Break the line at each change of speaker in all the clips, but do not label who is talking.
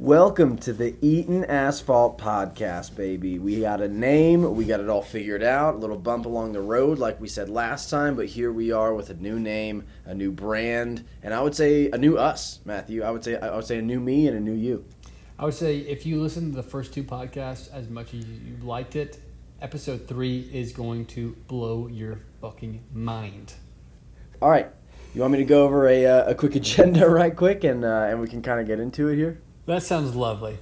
Welcome to the Eaton Asphalt Podcast, baby. We got a name, we got it all figured out. A little bump along the road, like we said last time, but here we are with a new name, a new brand, and I would say a new us, Matthew. I would say I would say a new me and a new you.
I would say if you listen to the first two podcasts as much as you liked it, episode three is going to blow your fucking mind.
All right, you want me to go over a, uh, a quick agenda right quick, and uh, and we can kind of get into it here.
That sounds lovely.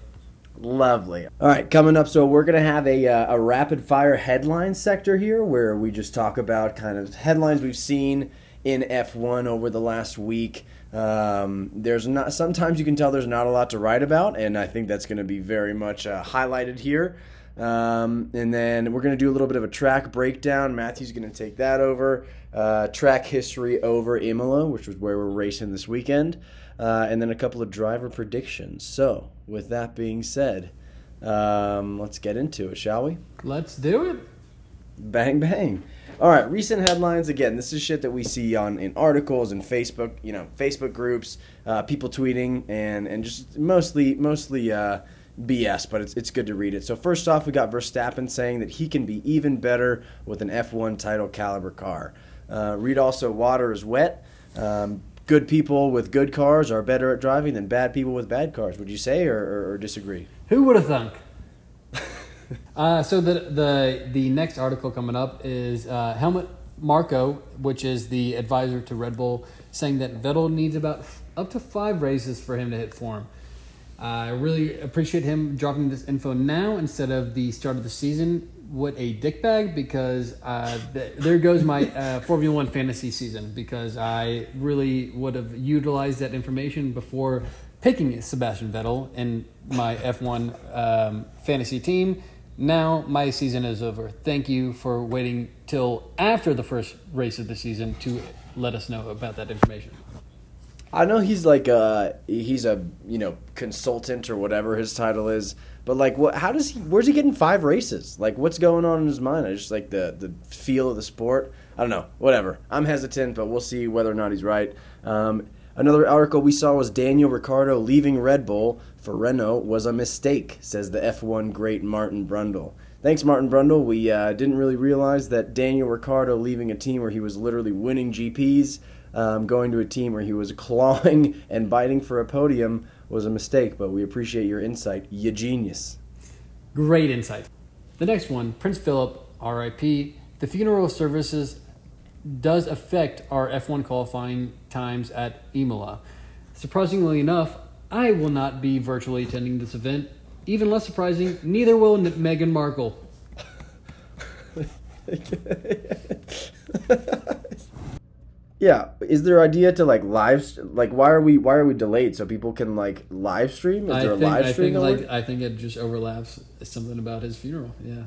Lovely. All right, coming up, so we're to have a, uh, a rapid fire headline sector here where we just talk about kind of headlines we've seen in F1 over the last week. Um, there's not sometimes you can tell there's not a lot to write about, and I think that's going to be very much uh, highlighted here. Um, and then we're going to do a little bit of a track breakdown. Matthew's going to take that over. Uh, track history over Imola, which was where we're racing this weekend uh, and then a couple of driver predictions. So, with that being said, um, let's get into it, shall we?
Let's do it.
Bang bang. All right, recent headlines. Again, this is shit that we see on in articles and Facebook, you know, Facebook groups, uh, people tweeting, and and just mostly mostly uh, BS, but it's it's good to read it. So first off, we got Verstappen saying that he can be even better with an F1 title caliber car. Uh, read also, water is wet. Um, good people with good cars are better at driving than bad people with bad cars. Would you say or, or, or disagree?
Who would have thunk? uh, so the the the next article coming up is uh, Helmut Marko, which is the advisor to Red Bull, saying that Vettel needs about up to five races for him to hit form. I really appreciate him dropping this info now instead of the start of the season what a dickbag because uh, th- there goes my uh, Formula One fantasy season because I really would have utilized that information before picking Sebastian Vettel in my F1 um, fantasy team. Now my season is over. Thank you for waiting till after the first race of the season to let us know about that information.
I know he's like a he's a you know consultant or whatever his title is but like, what? How does he? Where's he getting five races? Like, what's going on in his mind? I just like the the feel of the sport. I don't know. Whatever. I'm hesitant, but we'll see whether or not he's right. Um, another article we saw was Daniel Ricciardo leaving Red Bull for Renault was a mistake, says the F1 great Martin Brundle. Thanks, Martin Brundle. We uh, didn't really realize that Daniel Ricciardo leaving a team where he was literally winning GPs, um, going to a team where he was clawing and biting for a podium was a mistake, but we appreciate your insight. You genius.
Great insight. The next one, Prince Philip, RIP. The funeral services does affect our F1 qualifying times at Imola. Surprisingly enough, I will not be virtually attending this event. Even less surprising, neither will Meghan Markle.
Yeah, is there idea to like live like why are we why are we delayed so people can like live stream? Is
I
there a
think,
live
I
stream?
think like I think it just overlaps something about his funeral. Yeah.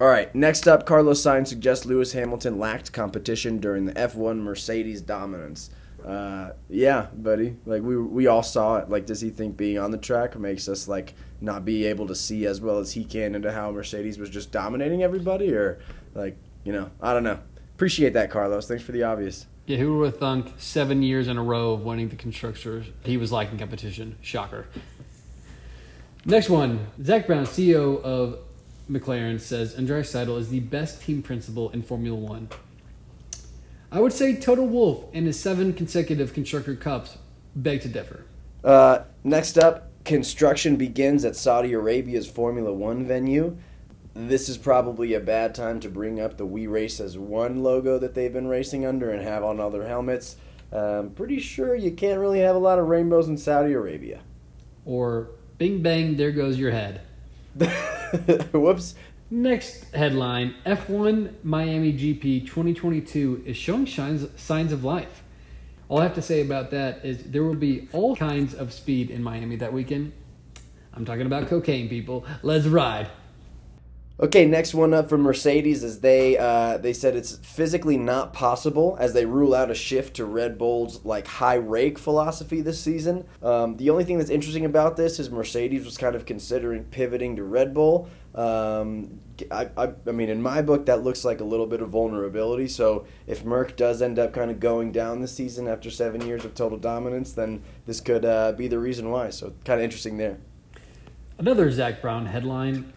All right, next up, Carlos Sainz suggests Lewis Hamilton lacked competition during the F1 Mercedes dominance. Uh, yeah, buddy. Like we we all saw it. Like, does he think being on the track makes us like not be able to see as well as he can into how Mercedes was just dominating everybody, or like you know, I don't know. Appreciate that, Carlos. Thanks for the obvious.
Yeah, who would have thunk seven years in a row of winning the constructors? He was liking competition. Shocker. Next one, Zak Brown, CEO of McLaren, says Andreas Seidl is the best team principal in Formula One. I would say Toto Wolff and his seven consecutive constructor cups beg to differ.
Uh, next up, construction begins at Saudi Arabia's Formula One venue this is probably a bad time to bring up the We Race as One logo that they've been racing under and have on other helmets. I'm pretty sure you can't really have a lot of rainbows in Saudi Arabia.
Or bing bang, there goes your head.
Whoops.
Next headline F1 Miami GP 2022 is showing signs, signs of life. All I have to say about that is there will be all kinds of speed in Miami that weekend. I'm talking about cocaine, people. Let's ride.
Okay, next one up from Mercedes is they uh, they said it's physically not possible as they rule out a shift to Red Bull's like high rake philosophy this season. Um, the only thing that's interesting about this is Mercedes was kind of considering pivoting to Red Bull. Um, I, I, I mean, in my book, that looks like a little bit of vulnerability. So if Merc does end up kind of going down this season after seven years of total dominance, then this could uh, be the reason why. So kind of interesting there.
Another Zak Brown headline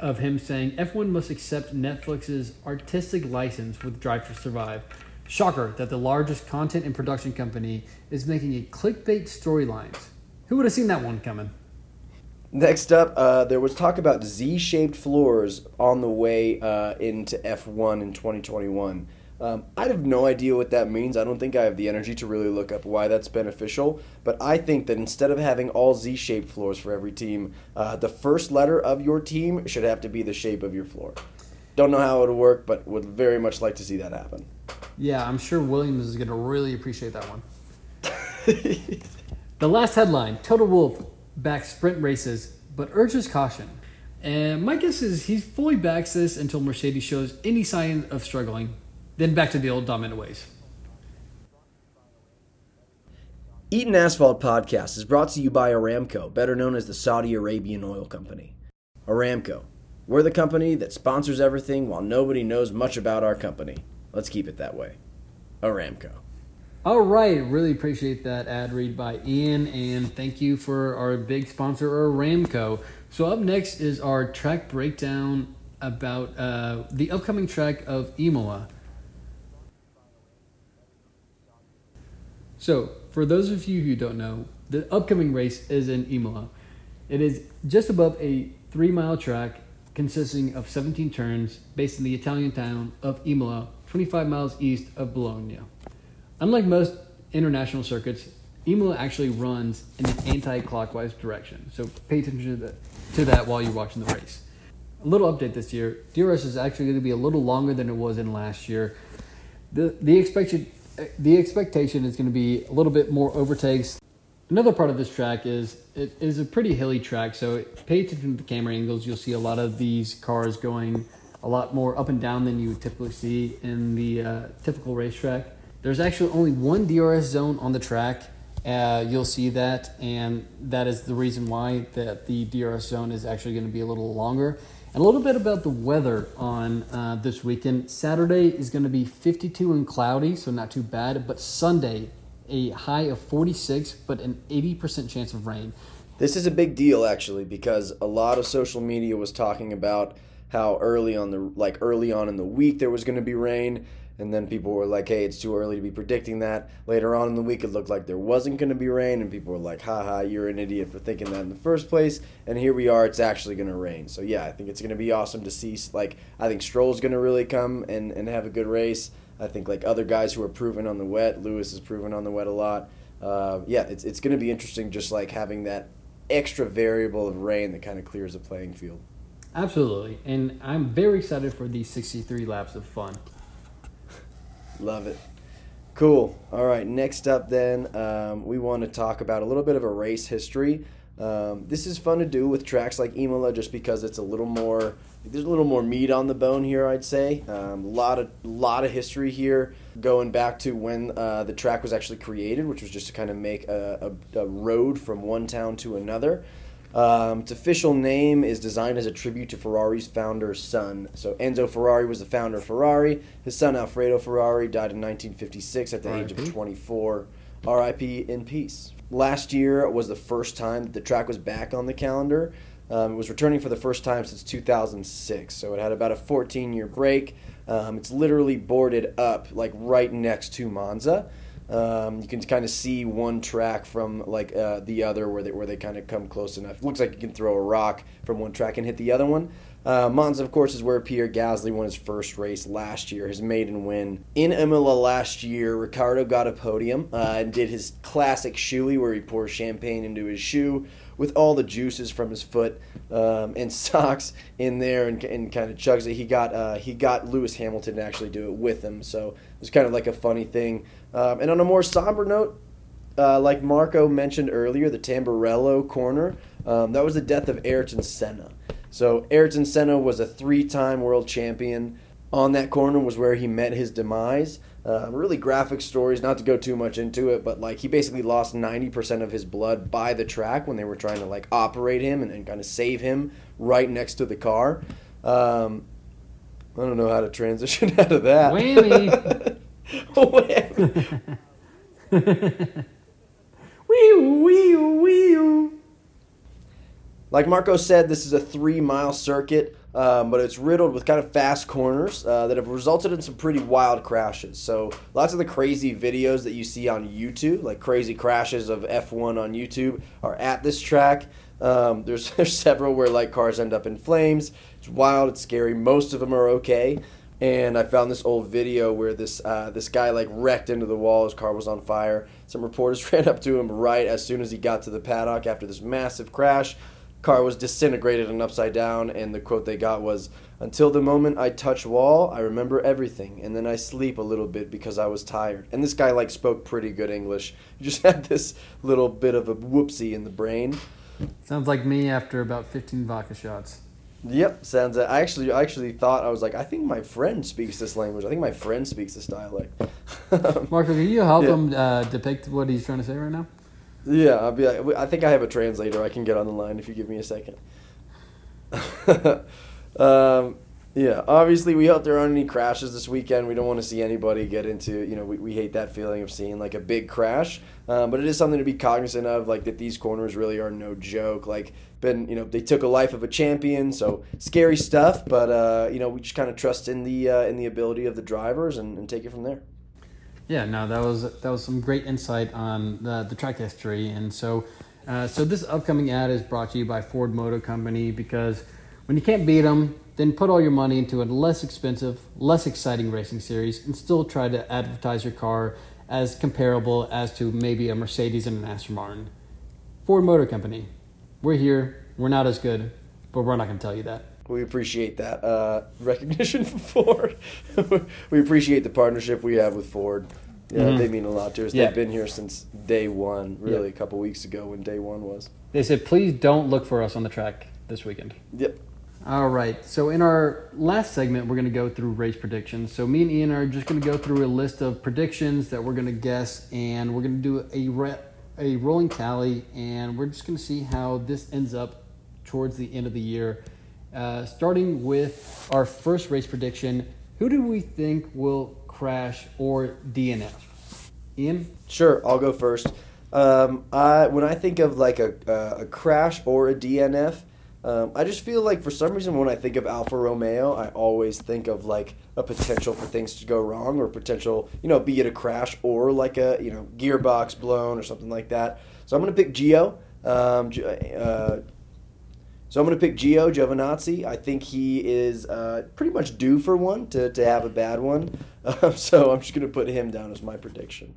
of him saying F1 must accept Netflix's artistic license with Drive to Survive. Shocker that the largest content and production company is making a clickbait storylines. Who would have seen that one coming?
Next up, uh, there was talk about Z-shaped floors on the way uh, into F1 in 2021. Um, I have no idea what that means. I don't think I have the energy to really look up why that's beneficial. But I think that instead of having all Z shaped floors for every team, uh, the first letter of your team should have to be the shape of your floor. Don't know how it would work, but would very much like to see that happen.
Yeah, I'm sure Williams is going to really appreciate that one. the last headline Toto Wolff backs sprint races, but urges caution. And my guess is he fully backs this until Mercedes shows any sign of struggling then back to the old dominant ways.
Eaton Asphalt Podcast is brought to you by Aramco, better known as the Saudi Arabian Oil Company. Aramco. We're the company that sponsors everything while nobody knows much about our company. Let's keep it that way. Aramco.
All right, really appreciate that ad read by Ian, and thank you for our big sponsor, Aramco. So, up next is our track breakdown about uh, the upcoming track of Imola. So, for those of you who don't know, the upcoming race is in Imola. It is just above a three mile track consisting of 17 turns based in the Italian town of Imola, 25 miles east of Bologna. Unlike most international circuits, Imola actually runs in an anti clockwise direction, so pay attention to that, to that while you're watching the race. A little update this year DRS is actually going to be a little longer than it was in last year. The, the expected the expectation is going to be a little bit more overtakes. Another part of this track is it is a pretty hilly track, so pay attention to the camera angles. You'll see a lot of these cars going a lot more up and down than you would typically see in the uh, typical racetrack. There's actually only one DRS zone on the track. Uh, you'll see that, and that is the reason why that the DRS zone is actually going to be a little longer. And a little bit about the weather on uh, this weekend. Saturday is going to be 52 and cloudy, so not too bad. But Sunday, a high of 46, but an 80% chance of rain.
This is a big deal actually because a lot of social media was talking about how early on the like early on in the week there was going to be rain and then people were like, hey, it's too early to be predicting that. Later on in the week, it looked like there wasn't going to be rain, and people were like, haha, you're an idiot for thinking that in the first place. And here we are, it's actually going to rain. So, yeah, I think it's going to be awesome to see. Like, I think Stroll's going to really come and, and have a good race. I think, like, other guys who are proven on the wet, Lewis is proven on the wet a lot. Uh, yeah, it's, it's going to be interesting just like having that extra variable of rain that kind of clears the playing field.
Absolutely. And I'm very excited for these 63 laps of fun.
Love it. Cool. All right. Next up, then, um, we want to talk about a little bit of a race history. Um, this is fun to do with tracks like Imola, just because it's a little more. There's a little more meat on the bone here, I'd say. A um, lot of lot of history here, going back to when uh, the track was actually created, which was just to kind of make a, a, a road from one town to another. Um, its official name is designed as a tribute to Ferrari's founder's son. So Enzo Ferrari was the founder of Ferrari. His son Alfredo Ferrari died in 1956 at the age of 24. R.I.P. in peace. Last year was the first time that the track was back on the calendar. Um, it was returning for the first time since 2006, so it had about a 14 year break. Um, it's literally boarded up, like right next to Monza. Um, you can kind of see one track from like uh, the other where they where they kind of come close enough. Looks like you can throw a rock from one track and hit the other one. Uh, Monza, of course, is where Pierre Gasly won his first race last year, his maiden win. In Imola last year, Ricciardo got a podium uh, and did his classic shoey where he pours champagne into his shoe with all the juices from his foot um, and socks in there and, and kind of chugs it. He got uh, he got Lewis Hamilton to actually do it with him, so it was kind of like a funny thing. Um, and on a more somber note, uh, like Marco mentioned earlier, the Tamburello corner, um, that was the death of Ayrton Senna. So Ayrton Senna was a three-time world champion. On that corner was where he met his demise. Uh, really graphic stories, not to go too much into it, but like he basically lost 90% of his blood by the track when they were trying to like operate him and, and kind of save him right next to the car. Um, I don't know how to transition out of that.
Whammy.
Whammy. wee wee wee. Like Marco said, this is a three mile circuit, um, but it's riddled with kind of fast corners uh, that have resulted in some pretty wild crashes. So, lots of the crazy videos that you see on YouTube, like crazy crashes of F1 on YouTube, are at this track. Um, there's, there's several where like cars end up in flames. It's wild, it's scary. Most of them are okay. And I found this old video where this uh, this guy like wrecked into the wall. His car was on fire. Some reporters ran up to him right as soon as he got to the paddock after this massive crash car was disintegrated and upside down and the quote they got was until the moment i touch wall i remember everything and then i sleep a little bit because i was tired and this guy like spoke pretty good english he just had this little bit of a whoopsie in the brain
Sounds like me after about 15 vodka shots.
yep sounds i actually I actually thought i was like i think my friend speaks this language i think my friend speaks this dialect
Marco, can you help
Yeah.
him uh, depict what he's trying to say right now?
Yeah, I'll be. Like, I think I have a translator. I can get on the line if you give me a second. um, yeah, obviously we hope there aren't any crashes this weekend. We don't want to see anybody get into. You know, we, we hate that feeling of seeing like a big crash. Um, but it is something to be cognizant of, like that these corners really are no joke. Like, been you know they took a life of a champion, so scary stuff. But uh, you know we just kind of trust in the uh, in the ability of the drivers and, and take it from there.
Yeah, no, that was that was some great insight on the, the track history, and so uh, so this upcoming ad is brought to you by Ford Motor Company because when you can't beat them, then put all your money into a less expensive, less exciting racing series, and still try to advertise your car as comparable as to maybe a Mercedes and an Aston Martin. Ford Motor Company, we're here. We're not as good, but we're not going to tell you that.
We appreciate that uh, recognition from Ford. we appreciate the partnership we have with Ford. Yeah,
Mhm.
they mean a lot to us.
Yeah.
They've been here since day one. Really,
Yeah.
a couple weeks ago when day one was.
They said, please don't look for us on the track this weekend.
Yep.
All right. So in our last segment, we're going to go through race predictions. So me and Ian are just going to go through a list of predictions that we're going to guess, and we're going to do a re- a rolling tally, and we're just going to see how this ends up towards the end of the year. Uh, starting with our first race prediction, who do we think will crash or DNF? Ian.
Sure, I'll go first. Um, I when I think of like a uh, a crash or a DNF, um, I just feel like for some reason when I think of Alfa Romeo, I always think of like a potential for things to go wrong or potential, you know, be it a crash or like a you know gearbox blown or something like that. So I'm gonna pick Gio. Um, uh, so I'm going to pick Gio Giovinazzi. I think he is uh, pretty much due for one to, to have a bad one. Um, so I'm just going to put him down as my prediction.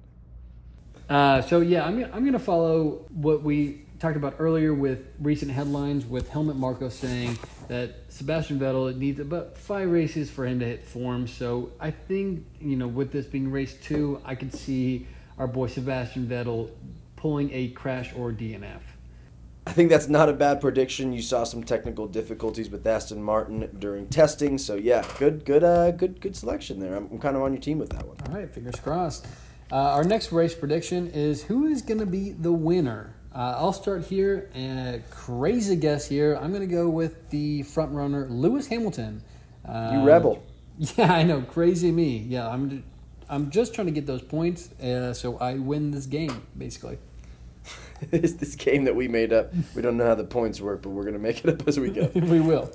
Uh, so yeah, I'm I'm going to follow what we talked about earlier with recent headlines with Helmut Marko saying that Sebastian Vettel needs about five races for him to hit form. So I think you know with this being race two, I could see our boy Sebastian Vettel pulling a crash or DNF.
I think that's not a bad prediction. You saw some technical difficulties with Aston Martin during testing, so yeah, good, good, uh, good, good selection there. I'm, I'm kind of on your team with that one.
All right, fingers crossed. Uh, our next race prediction is who is going to be the winner. Uh, I'll start here. Uh, crazy guess here. I'm going to go with the front runner Lewis Hamilton. Uh,
You rebel.
Yeah, I know. Crazy me. Yeah, I'm. I'm just trying to get those points, uh, so I win this game, basically.
it's this game that we made up. We don't know how the points work, but we're gonna make it up as we go.
we will.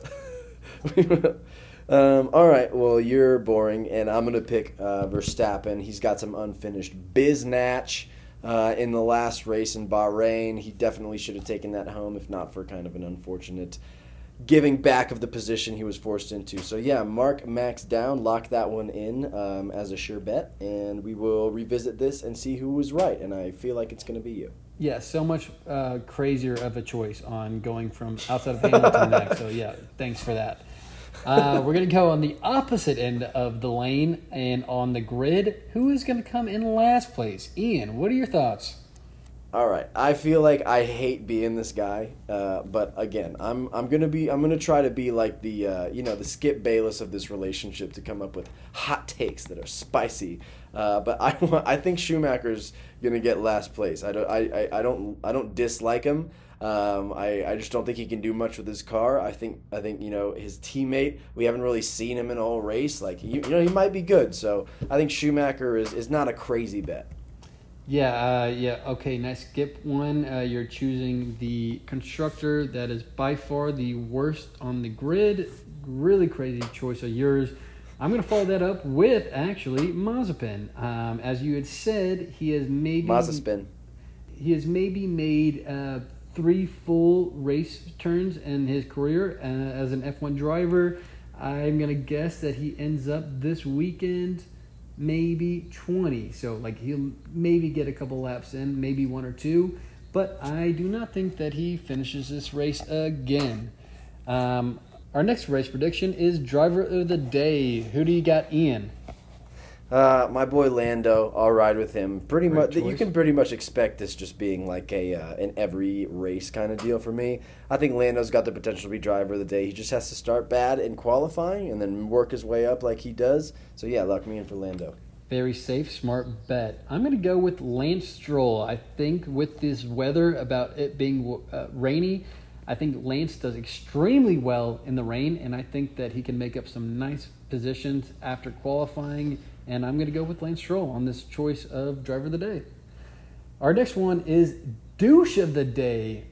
um, all right. Well, you're boring, and I'm gonna pick uh, Verstappen. He's got some unfinished biznatch uh, in the last race in Bahrain. He definitely should have taken that home, if not for kind of an unfortunate giving back of the position he was forced into. So yeah, mark Max down, lock that one in um, as a sure bet, and we will revisit this and see who was right. And I feel like it's gonna be you.
Yeah, so much uh, crazier of a choice on going from outside of Hamilton next. So yeah, thanks for that. Uh, we're gonna go on the opposite end of the lane and on the grid. Who is gonna come in last place? Ian, what are your thoughts?
All right. I feel like I hate being this guy, uh, but again, I'm I'm gonna be I'm gonna try to be like the uh, you know the Skip Bayless of this relationship to come up with hot takes that are spicy. Uh, but I want, I think Schumacher's gonna get last place. I don't I, I, I don't I don't dislike him. Um, I, I just don't think he can do much with his car. I think I think you know his teammate. We haven't really seen him in a whole race. Like you, you know he might be good. So I think Schumacher is, is not a crazy bet.
Yeah, uh, yeah. Okay, nice skip one. Uh, you're choosing the constructor that is by far the worst on the grid. Really crazy choice of yours. I'm going to follow that up with actually Mazepin. Um, as you had said, he has maybe
Mazepin.
He has maybe made uh, three full race turns in his career uh, as an F1 driver. I'm going to guess that he ends up this weekend maybe 20. So, like, he'll maybe get a couple laps in, maybe one or two. But I do not think that he finishes this race again. Um, our next race prediction is driver of the day. Who do you got, Ian?
Uh, my boy Lando, I'll ride with him. Pretty
Great
much, you can pretty much expect this just being like a uh, an every race kind of deal for me. I think Lando's got the potential to be driver of the day. He just has to start bad in qualifying and then work his way up like he does. So yeah, lock me in for Lando.
Very safe, smart bet. I'm going to go with Lance Stroll. I think with this weather, about it being uh, rainy, I think Lance does extremely well in the rain, and I think that he can make up some nice positions after qualifying. And I'm going to go with Lance Stroll on this choice of driver of the day. Our next one is douche of the day.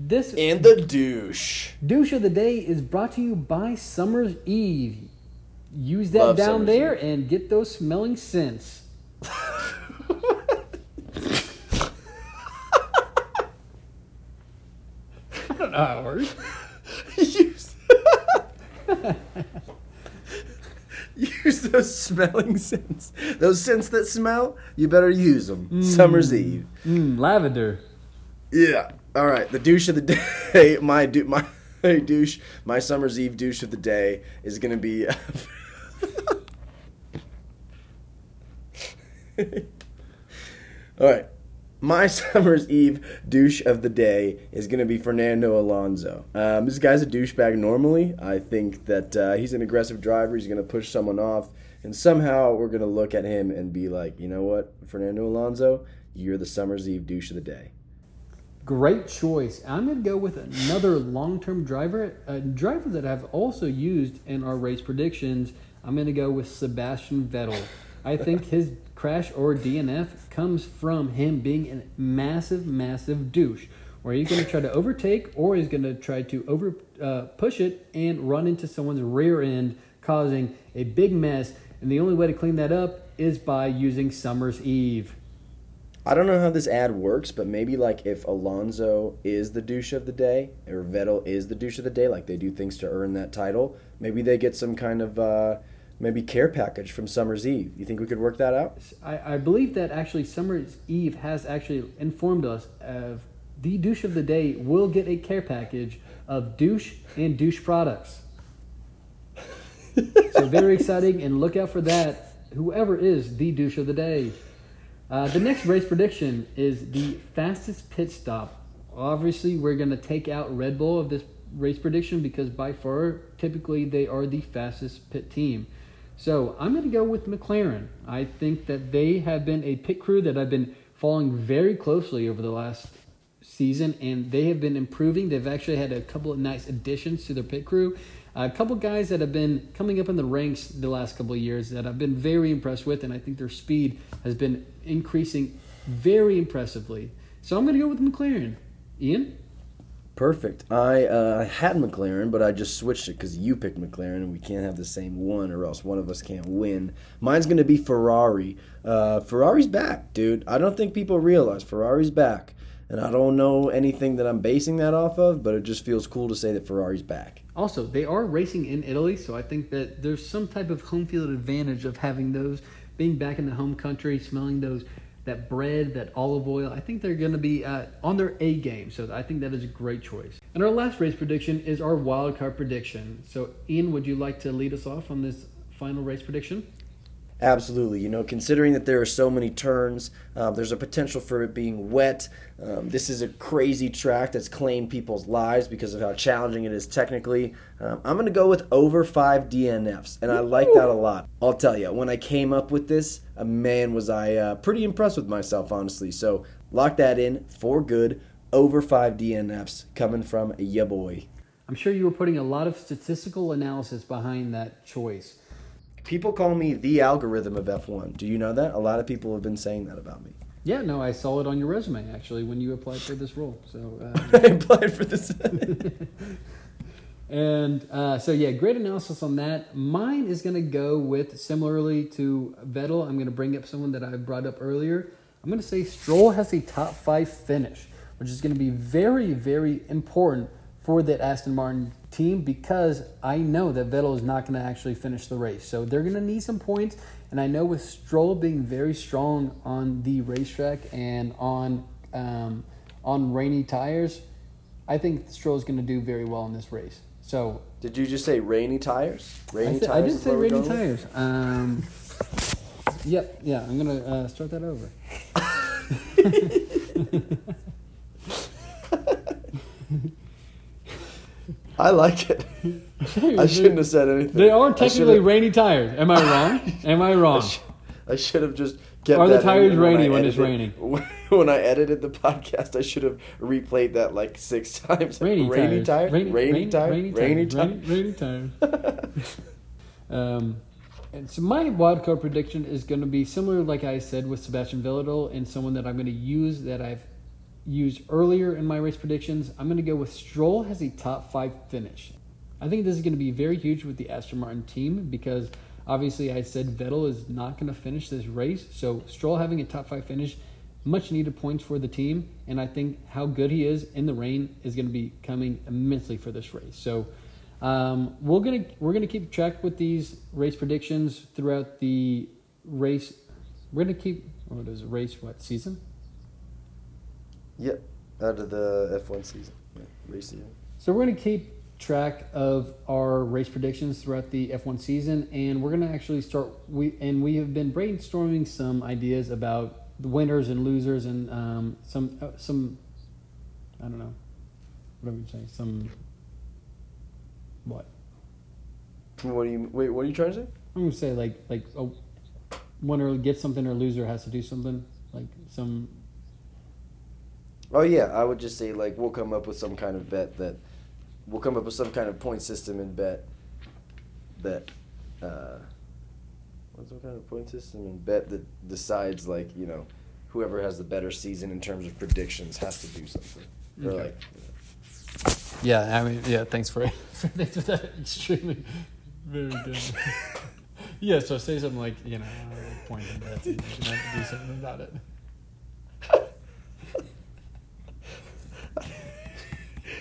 This
And the douche.
douche of the day is brought to you by Summer's Eve. Use that
Love
down
Summer's
there
Eve.
and get those smelling scents. I don't know how it works.
use, use those smelling scents. Those scents that smell, you better use them. Summer's Eve.
Mm, lavender.
Yeah. All right. The douche of the day. My du- my douche. My summer's eve douche of the day is gonna be. All right. My summer's eve douche of the day is going to be Fernando Alonso. Um, this guy's a douchebag normally. I think that uh, he's an aggressive driver. He's going to push someone off. And somehow we're going to look at him and be like, you know what, Fernando Alonso, you're the summer's eve douche of the day.
Great choice. I'm going to go with another long term driver, a driver that I've also used in our race predictions. I'm going to go with Sebastian Vettel. I think his crash or DNF comes from him being a massive, massive douche. Where he's going to try to overtake or he's going to try to over uh, push it and run into someone's rear end, causing a big mess. And the only way to clean that up is by using Summer's Eve.
I don't know how this ad works, but maybe like if Alonso is the douche of the day or Vettel is the douche of the day, like they do things to earn that title, maybe they get some kind of uh, maybe care package from Summer's Eve. You think we could work that out?
I, I believe that actually Summer's Eve has actually informed us of the douche of the day will get a care package of douche and douche products. So very exciting, and look out for that. Whoever is the douche of the day. Uh, the next race prediction is the fastest pit stop. Obviously, we're going to take out Red Bull of this race prediction because by far, typically, they are the fastest pit team. So I'm going to go with McLaren. I think that they have been a pit crew that I've been following very closely over the last season, and they have been improving. They've actually had a couple of nice additions to their pit crew. A couple guys that have been coming up in the ranks the last couple of years that I've been very impressed with, and I think their speed has been increasing very impressively. So I'm going to go with McLaren. Ian?
Perfect. I uh, had McLaren, but I just switched it because you picked McLaren, and we can't have the same one, or else one of us can't win. Mine's going to be Ferrari. Uh, Ferrari's back, dude. I don't think people realize Ferrari's back, and I don't know anything that I'm basing that off of, but it just feels cool to say that Ferrari's back.
Also, they are racing in Italy, so I think that there's some type of home field advantage of having those being back in the home country, smelling those that bread, that olive oil. I think they're going to be uh, on their A game, so I think that is a great choice. And our last race prediction is our wild card prediction. So, Ian, would you like to lead us off on this final race prediction?
Absolutely. You know, considering that there are so many turns, um, there's a potential for it being wet. Um, this is a crazy track that's claimed people's lives because of how challenging it is technically. Um, I'm going to go with over five DNFs, and I like that a lot. I'll tell you, when I came up with this, uh, man, was I uh, pretty impressed with myself, honestly. So lock that in for good. Over five DNFs coming from ya boy.
I'm sure you were putting a lot of statistical analysis behind that choice.
People call me the algorithm of F1. Do you know that? A lot of people have been saying that about me.
Yeah, no, I saw it on your resume actually when you applied for this role. So, uh,
I applied for this.
and uh, so yeah, great analysis on that. Mine is going to go with similarly to Vettel. I'm going to bring up someone that I brought up earlier. I'm going to say Stroll has a top five finish, which is going to be very, very important for that Aston Martin team because I know that Vettel is not going to actually finish the race. So they're going to need some points. And I know with Stroll being very strong on the racetrack and on um, on rainy tires, I think Stroll is going to do very well in this race. So
did you just say rainy tires? Rainy
I, th-
tires.
I did say rainy tires. Um, yep. Yeah. I'm going to uh, start that over.
I like it. I shouldn't have said anything.
They are technically rainy tires. Am I wrong? Am I wrong?
I should have just kept.
Are
the
tires rainy when it's raining?
When I edited the podcast, I should have replayed that like six times.
Rainy,
rainy
tires.
Rainy, rainy, tires.
Rainy.
Rainy,
rainy tires. um, and so my wildcard prediction is going to be similar, like I said, with Sebastian Vettel and someone that I'm going to use that I've used earlier in my race predictions. I'm going to go with Stroll has a top five finish. I think this is going to be very huge with the Aston Martin team because obviously I said Vettel is not going to finish this race. So Stroll having a top five finish, much needed points for the team. And I think how good he is in the rain is going to be coming immensely for this race. So um, we're gonna we're gonna keep track with these race predictions throughout the race. We're gonna keep what is race what season?
Yep, out of the F1 season, yeah, race season.
So we're going to keep track of our race predictions throughout the F1 season, and we're going to actually start. We and we have been brainstorming some ideas about the winners and losers, and um, some uh, some. I don't know. What am I saying? Some. What?
What do you wait? What are you trying to say?
I'm going to say like like a winner gets something or loser has to do something like some
Oh yeah, I would just say like we'll come up with some kind of bet that we'll come up with some kind of point system and bet that uh, what's some kind of point system and bet that decides like you know whoever has the better season in terms of predictions has to do something or
Okay.
like
Yeah, I mean, yeah. Thanks for thanks for that. Extremely, very good. yeah, so say something like you know, point and bet. you should have to do something about it.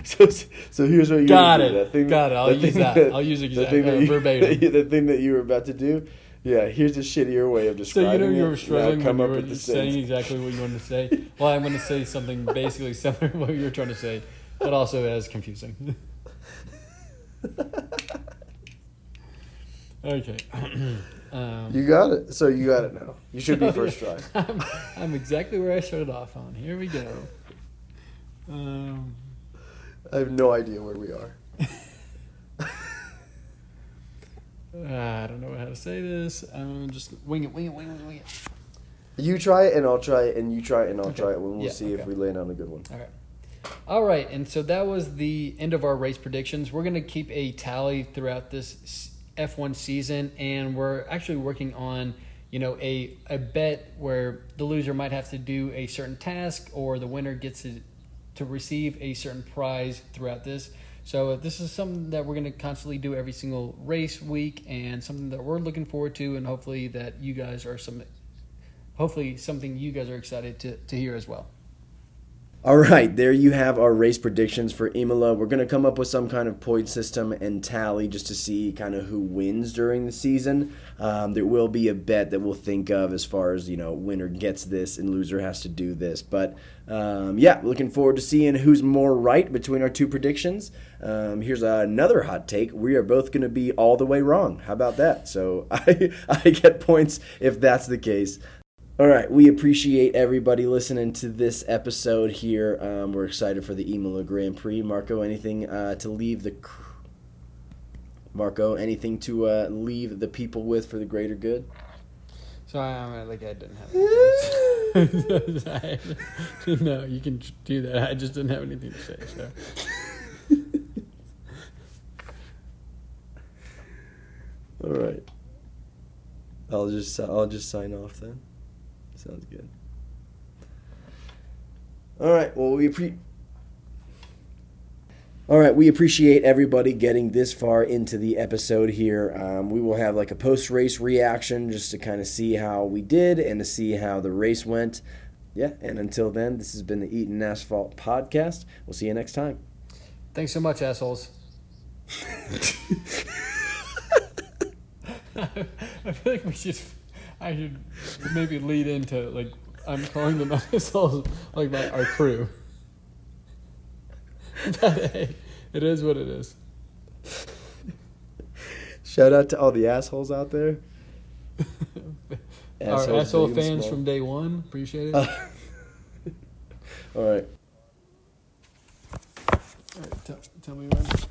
so so here's what you
Got
do.
it.
That thing,
Got it. I'll
that
use
thing
that. I'll use
the
exact-
thing that
uh, verbatim.
the thing that you were about to do. Yeah, here's a shittier way of describing.
So
describing
you know you
it.
were struggling when you were saying
sentence.
exactly what you wanted to say. Well, I'm going to say something basically similar to what you were trying to say, but also as confusing. okay. um,
You got it. So you got it now. You should be first try.
I'm, I'm exactly where I started off on. Here we go. Um,
I have no idea where we are.
I don't know how to say this. Um, just wing it, wing it, wing it, wing it.
You try it and I'll try it and you try it and I'll
Okay.
try it. and We'll
Yeah,
see if we land on a good one.
All right. All right, and so that was the end of our race predictions. We're going to keep a tally throughout this F1 season, and we're actually working on, you know, a a bet where the loser might have to do a certain task, or the winner gets to to receive a certain prize throughout this. So uh, this is something that we're going to constantly do every single race week, and something that we're looking forward to, and hopefully that you guys are some, hopefully something you guys are excited to to hear as well.
All right, there you have our race predictions for Imola. We're going to come up with some kind of point system and tally just to see kind of who wins during the season. Um, there will be a bet that we'll think of as far as, you know, winner gets this and loser has to do this. But um, yeah, looking forward to seeing who's more right between our two predictions. Um, here's another hot take. We are both going to be all the way wrong. How about that? So I, I get points if that's the case. All right, we appreciate everybody listening to this episode here. Um, we're excited for the Imola Grand Prix. Marco, anything uh, to leave the cr- Marco, anything to uh, leave the people with for the greater good?
So I, I like I didn't have. Anything. no, you can do that. I just didn't have anything to say. So.
All right, I'll just I'll just sign off then. Sounds good. All right. Well, we pre. All right, we appreciate everybody getting this far into the episode here. Um, we will have like a post race reaction just to kind of see how we did and to see how the race went. Yeah, and until then, this has been the Eaton Asphalt podcast. We'll see you next time.
Thanks so much, assholes. I feel like we should. I should maybe lead into like I'm calling them assholes like my our crew. But hey, it is what it is.
Shout out to all the assholes out there.
our asshole fans from day one appreciate it.
all right.
All right, tell, tell me when.